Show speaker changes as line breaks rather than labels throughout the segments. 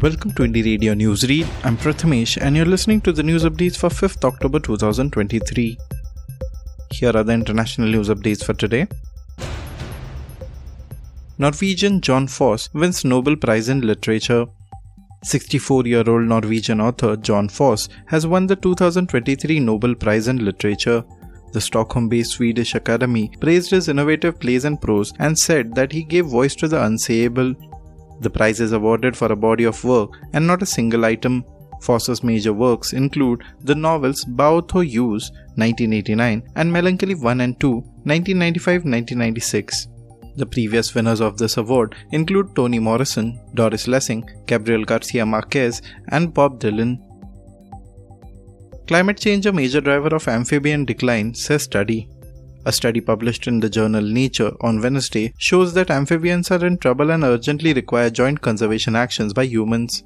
Welcome to Indie Radio Newsreel. I'm Prathamesh and you're listening to the news updates for 5th October 2023. Here are the international news updates for today. Norwegian Jon Fosse wins Nobel Prize in Literature. 64 year old Norwegian author Jon Fosse has won the 2023 Nobel Prize in Literature. The Stockholm based Swedish Academy praised his innovative plays and prose and said that he gave voice to the unsayable. The prize is awarded for a body of work and not a single item. Fosse's major works include the novels Boathouse 1989 and Melancholy 1 and 2 1995-1996. The previous winners of this award include Toni Morrison, Doris Lessing, Gabriel Garcia Marquez, and Bob Dylan. Climate change a major driver of amphibian decline, says study. A study published in the journal Nature on Wednesday shows that amphibians are in trouble and urgently require joint conservation actions by humans.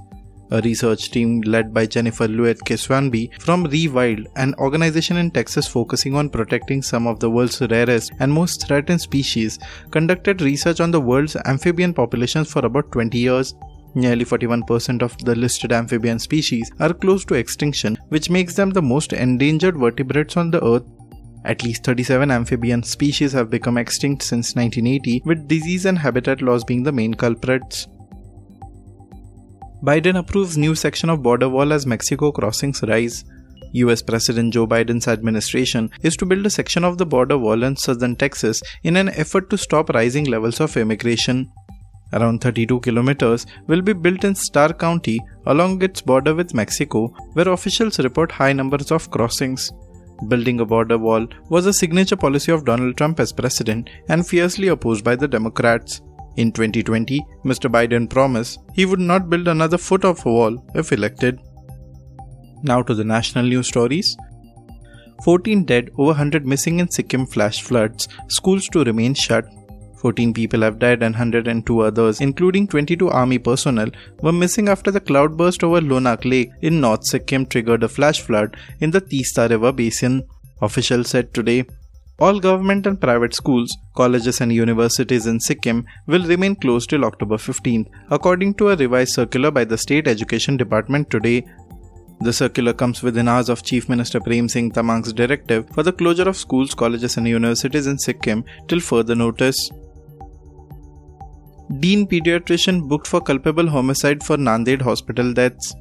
A research team led by Jennifer Luetke-Swanby from Rewild, an organization in Texas focusing on protecting some of the world's rarest and most threatened species, conducted research on the world's amphibian populations for about 20 years. Nearly 41% of the listed amphibian species are close to extinction, which makes them the most endangered vertebrates on the earth at least 37 amphibian species have become extinct since 1980, with disease and habitat loss being the main culprits. Biden approves new section of border wall as Mexico crossings rise. US President Joe Biden's administration is to build a section of the border wall in southern Texas in an effort to stop rising levels of immigration. Around 32 kilometers will be built in Starr County along its border with Mexico, where officials report high numbers of crossings. Building a border wall was a signature policy of Donald Trump as president and fiercely opposed by the Democrats. In 2020, Mr. Biden promised he would not build another foot of a wall if elected. Now to the national news stories. 14 dead, over 100 missing in Sikkim flash floods, schools to remain shut, 14 people have died and 102 others, including 22 army personnel, were missing after the cloudburst over Lhonak Lake in North Sikkim triggered a flash flood in the Teesta River basin. Officials said today. All government and private schools, colleges, and universities in Sikkim will remain closed till October 15th, according to a revised circular by the State Education Department today. The circular comes within hours of Chief Minister Prem Singh Tamang's directive for the closure of schools, colleges, and universities in Sikkim till further notice. Dean Pediatrician booked for culpable homicide for Nanded hospital deaths.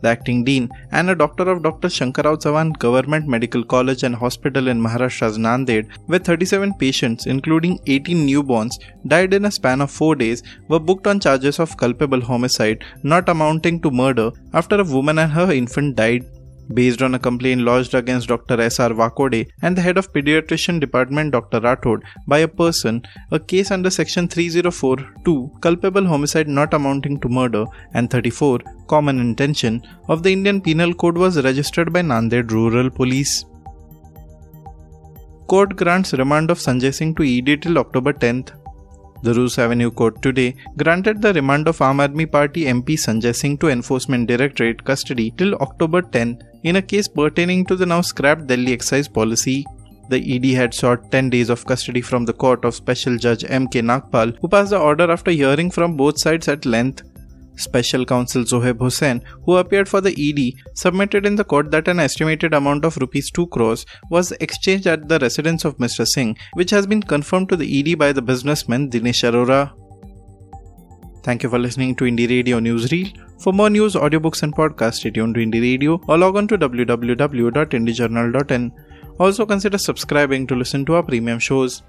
The acting dean and a doctor of Dr. Shankarrao Chavan Government Medical College and Hospital in Maharashtra's Nanded, where 37 patients, including 18 newborns, died in a span of 4 days, were booked on charges of culpable homicide not amounting to murder after a woman and her infant died based on a complaint lodged against Dr. S.R. Wakode and the head of pediatrician department Dr. Rathod by a person, a case under section 304.2 culpable homicide not amounting to murder and 34 common intention of the Indian Penal Code was registered by Nanded Rural Police. Court grants remand of Sanjay Singh to ED till October 10th. The Rouse Avenue Court today granted the remand of Aam Aadmi Party MP Sanjay Singh to Enforcement Directorate custody till October 10 in a case pertaining to the now scrapped Delhi excise policy. The ED had sought 10 days of custody from the court of Special Judge M.K. Nagpal, who passed the order after hearing from both sides at length. Special counsel Zohaib Hussain, who appeared for the ED, submitted in the court that an estimated amount of rupees 2 crores was exchanged at the residence of Mr. Singh, which has been confirmed to the ED by the businessman Dinesh Arora. Thank you for listening to Indie Radio Newsreel. For more news, audiobooks, and podcasts, stay tuned to Indie Radio or log on to www.indiejournal.in. Also, consider subscribing to listen to our premium shows.